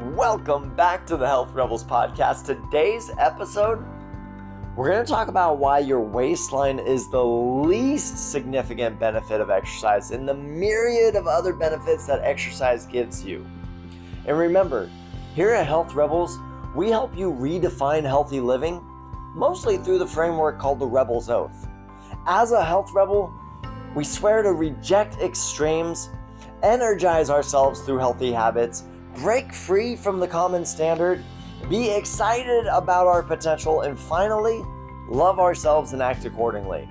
Welcome back to the Health Rebels podcast. Today's episode, we're going to talk about why your waistline is the least significant benefit of exercise in the myriad of other benefits that exercise gives you. And remember, here at Health Rebels, we help you redefine healthy living mostly through the framework called the Rebel's Oath. As a health rebel, we swear to reject extremes, energize ourselves through healthy habits, break free from the common standard, be excited about our potential, and finally, love ourselves and act accordingly.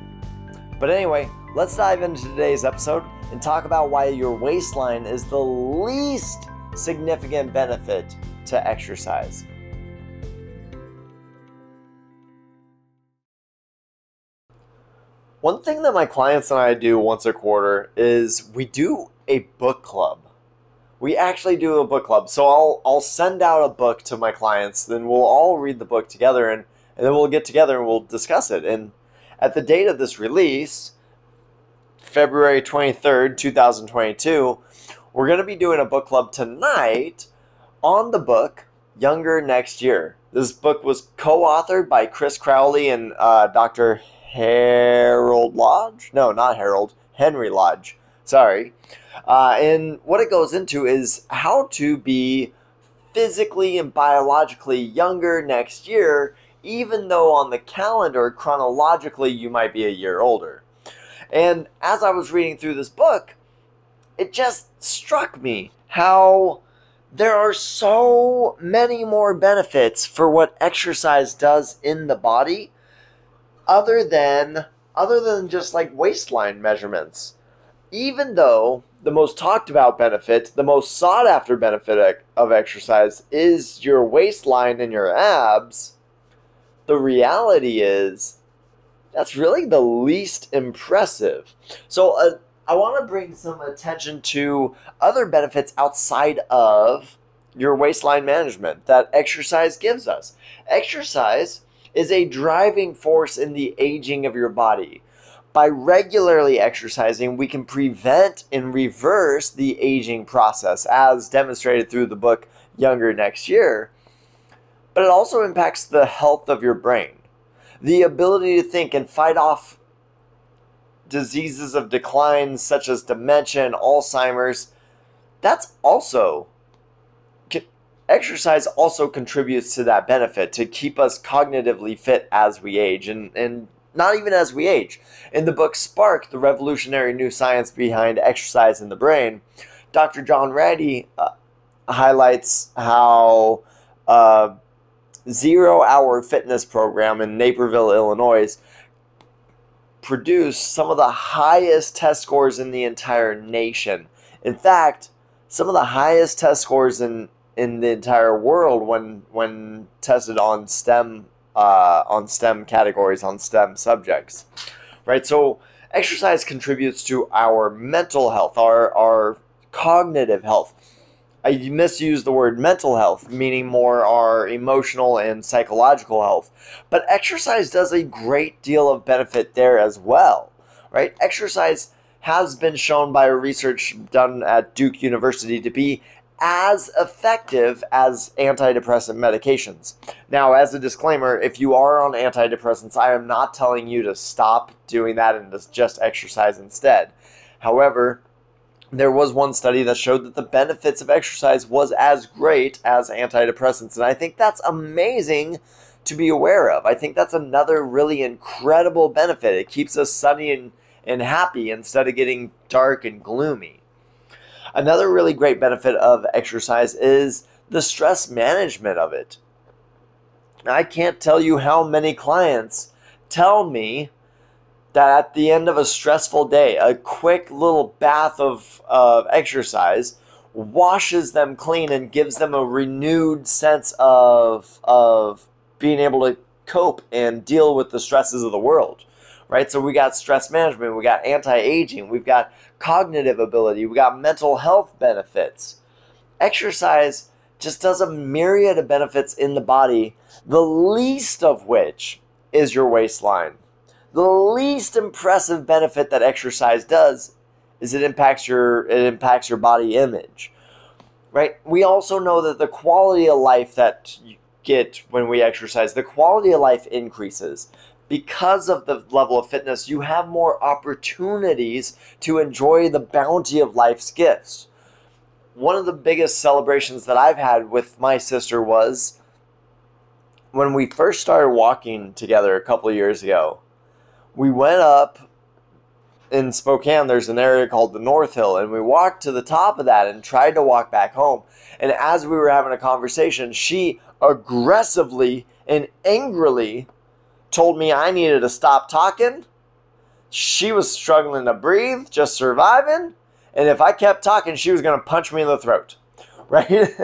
But anyway, let's dive into today's episode and talk about why your waistline is the least significant benefit to exercise. One thing that my clients and I do once a quarter is we do a book club we actually do a book club. So I'll I'll send out a book to my clients, then we'll all read the book together and, and then we'll get together and we'll discuss it. And at the date of this release, February 23rd, 2022, we're going to be doing a book club tonight on the book Younger Next Year. This book was co authored by Chris Crowley and uh, Dr. Harold Lodge. No, not Harold, Henry Lodge. Sorry. Uh, and what it goes into is how to be physically and biologically younger next year, even though on the calendar, chronologically, you might be a year older. And as I was reading through this book, it just struck me how there are so many more benefits for what exercise does in the body other than other than just like waistline measurements even though the most talked about benefit, the most sought after benefit of exercise is your waistline and your abs, the reality is that's really the least impressive. So, uh, I want to bring some attention to other benefits outside of your waistline management that exercise gives us. Exercise is a driving force in the aging of your body by regularly exercising, we can prevent and reverse the aging process, as demonstrated through the book Younger Next Year. But it also impacts the health of your brain, the ability to think and fight off diseases of decline, such as dementia and Alzheimer's. That's also exercise also contributes to that benefit to keep us cognitively fit as we age and, and not even as we age. In the book Spark, the revolutionary new science behind exercise in the brain, Dr. John Ratey uh, highlights how a uh, zero hour fitness program in Naperville, Illinois, produced some of the highest test scores in the entire nation. In fact, some of the highest test scores in, in the entire world when when tested on STEM uh, on STEM categories, on STEM subjects, right? So exercise contributes to our mental health, our, our cognitive health. I misuse the word mental health, meaning more our emotional and psychological health. But exercise does a great deal of benefit there as well, right? Exercise has been shown by research done at Duke University to be as effective as antidepressant medications. Now, as a disclaimer, if you are on antidepressants, I am not telling you to stop doing that and just exercise instead. However, there was one study that showed that the benefits of exercise was as great as antidepressants, and I think that's amazing to be aware of. I think that's another really incredible benefit. It keeps us sunny and, and happy instead of getting dark and gloomy. Another really great benefit of exercise is the stress management of it. I can't tell you how many clients tell me that at the end of a stressful day, a quick little bath of, of exercise washes them clean and gives them a renewed sense of, of being able to cope and deal with the stresses of the world right? So we got stress management, we got anti aging, we've got cognitive ability, we got mental health benefits. Exercise just does a myriad of benefits in the body, the least of which is your waistline. The least impressive benefit that exercise does is it impacts your it impacts your body image. right? We also know that the quality of life that you get when we exercise, the quality of life increases. Because of the level of fitness, you have more opportunities to enjoy the bounty of life's gifts. One of the biggest celebrations that I've had with my sister was when we first started walking together a couple years ago. We went up in Spokane, there's an area called the North Hill, and we walked to the top of that and tried to walk back home. And as we were having a conversation, she aggressively and angrily told me I needed to stop talking. She was struggling to breathe, just surviving. And if I kept talking, she was going to punch me in the throat. Right?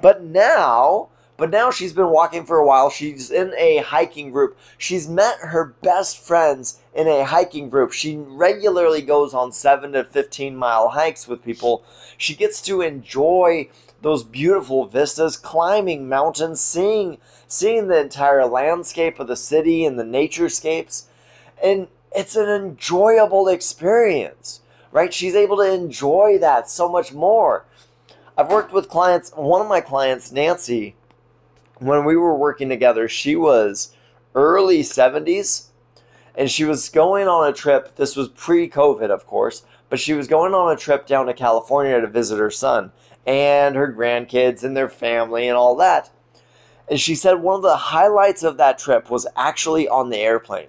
but now, but now she's been walking for a while. She's in a hiking group. She's met her best friends in a hiking group. She regularly goes on 7 to 15 mile hikes with people. She gets to enjoy those beautiful vistas, climbing mountains, seeing seeing the entire landscape of the city and the naturescapes. And it's an enjoyable experience, right? She's able to enjoy that so much more. I've worked with clients, one of my clients, Nancy, when we were working together, she was early 70s and she was going on a trip. This was pre COVID, of course, but she was going on a trip down to California to visit her son and her grandkids and their family and all that. And she said one of the highlights of that trip was actually on the airplane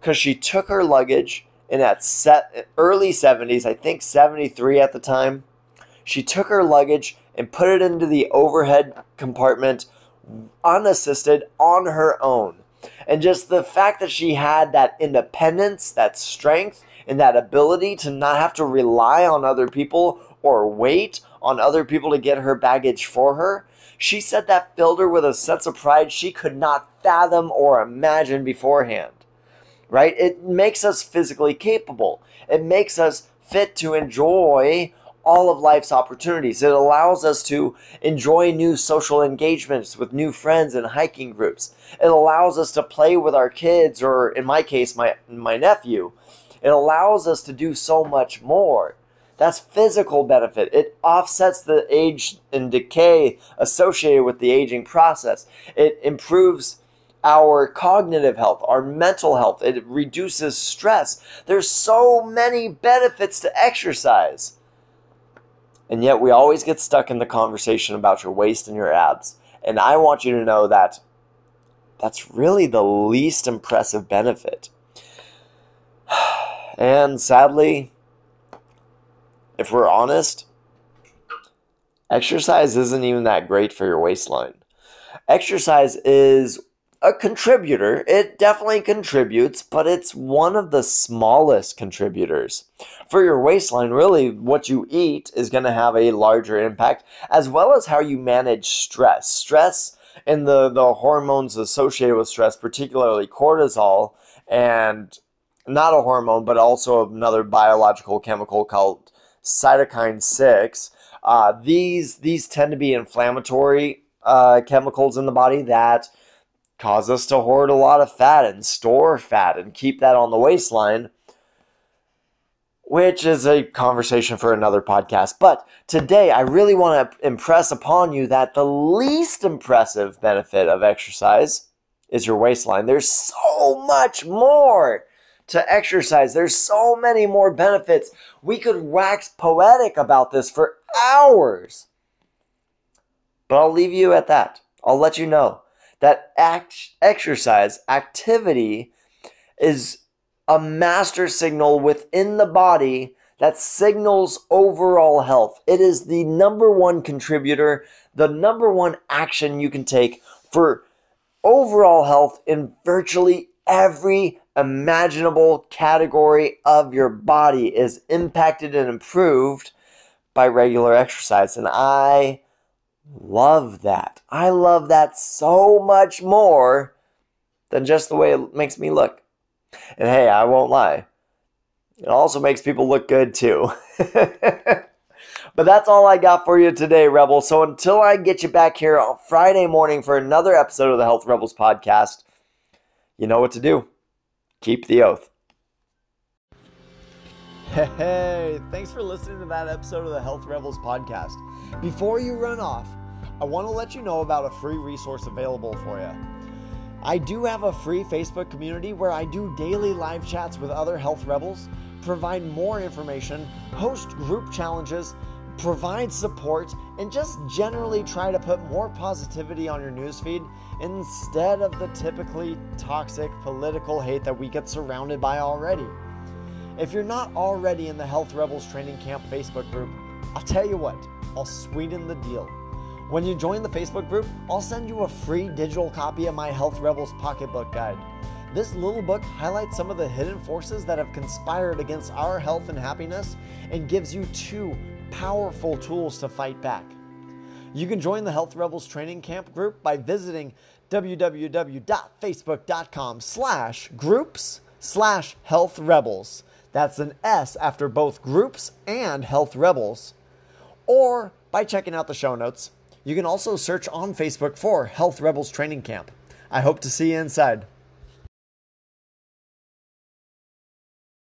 because she took her luggage in that set early 70s, I think 73 at the time. She took her luggage and put it into the overhead compartment unassisted on her own. And just the fact that she had that independence, that strength, and that ability to not have to rely on other people or wait on other people to get her baggage for her, she said that filled her with a sense of pride she could not fathom or imagine beforehand. Right? It makes us physically capable. It makes us fit to enjoy all of life's opportunities. It allows us to enjoy new social engagements with new friends and hiking groups. It allows us to play with our kids, or in my case, my, my nephew. It allows us to do so much more. That's physical benefit. It offsets the age and decay associated with the aging process. It improves our cognitive health, our mental health. It reduces stress. There's so many benefits to exercise. And yet we always get stuck in the conversation about your waist and your abs. And I want you to know that that's really the least impressive benefit. And sadly, if we're honest, exercise isn't even that great for your waistline. Exercise is a contributor. It definitely contributes, but it's one of the smallest contributors. For your waistline, really, what you eat is going to have a larger impact, as well as how you manage stress. Stress and the, the hormones associated with stress, particularly cortisol, and not a hormone, but also another biological chemical called cytokine 6. Uh, these, these tend to be inflammatory uh, chemicals in the body that cause us to hoard a lot of fat and store fat and keep that on the waistline, which is a conversation for another podcast. But today, I really want to impress upon you that the least impressive benefit of exercise is your waistline. There's so much more to exercise. There's so many more benefits. We could wax poetic about this for hours. But I'll leave you at that. I'll let you know that act, exercise, activity, is a master signal within the body that signals overall health. It is the number one contributor, the number one action you can take for overall health in virtually every imaginable category of your body is impacted and improved by regular exercise. And I love that. I love that so much more than just the way it makes me look. And hey, I won't lie. It also makes people look good too. but that's all I got for you today, Rebel. So until I get you back here on Friday morning for another episode of the Health Rebels podcast, you know what to do keep the oath. Hey, thanks for listening to that episode of the Health Rebels podcast. Before you run off, I want to let you know about a free resource available for you. I do have a free Facebook community where I do daily live chats with other health rebels, provide more information, host group challenges, provide support, and just generally try to put more positivity on your newsfeed instead of the typically toxic political hate that we get surrounded by already. If you're not already in the Health Rebels Training Camp Facebook group, I'll tell you what, I'll sweeten the deal. When you join the Facebook group, I'll send you a free digital copy of my Health Rebels Pocketbook Guide. This little book highlights some of the hidden forces that have conspired against our health and happiness and gives you two powerful tools to fight back. You can join the Health Rebels Training Camp group by visiting www.facebook.com slash groups slash health rebels. That's an S after both groups and health rebels. Or by checking out the show notes. You can also search on Facebook for Health Rebels Training Camp. I hope to see you inside.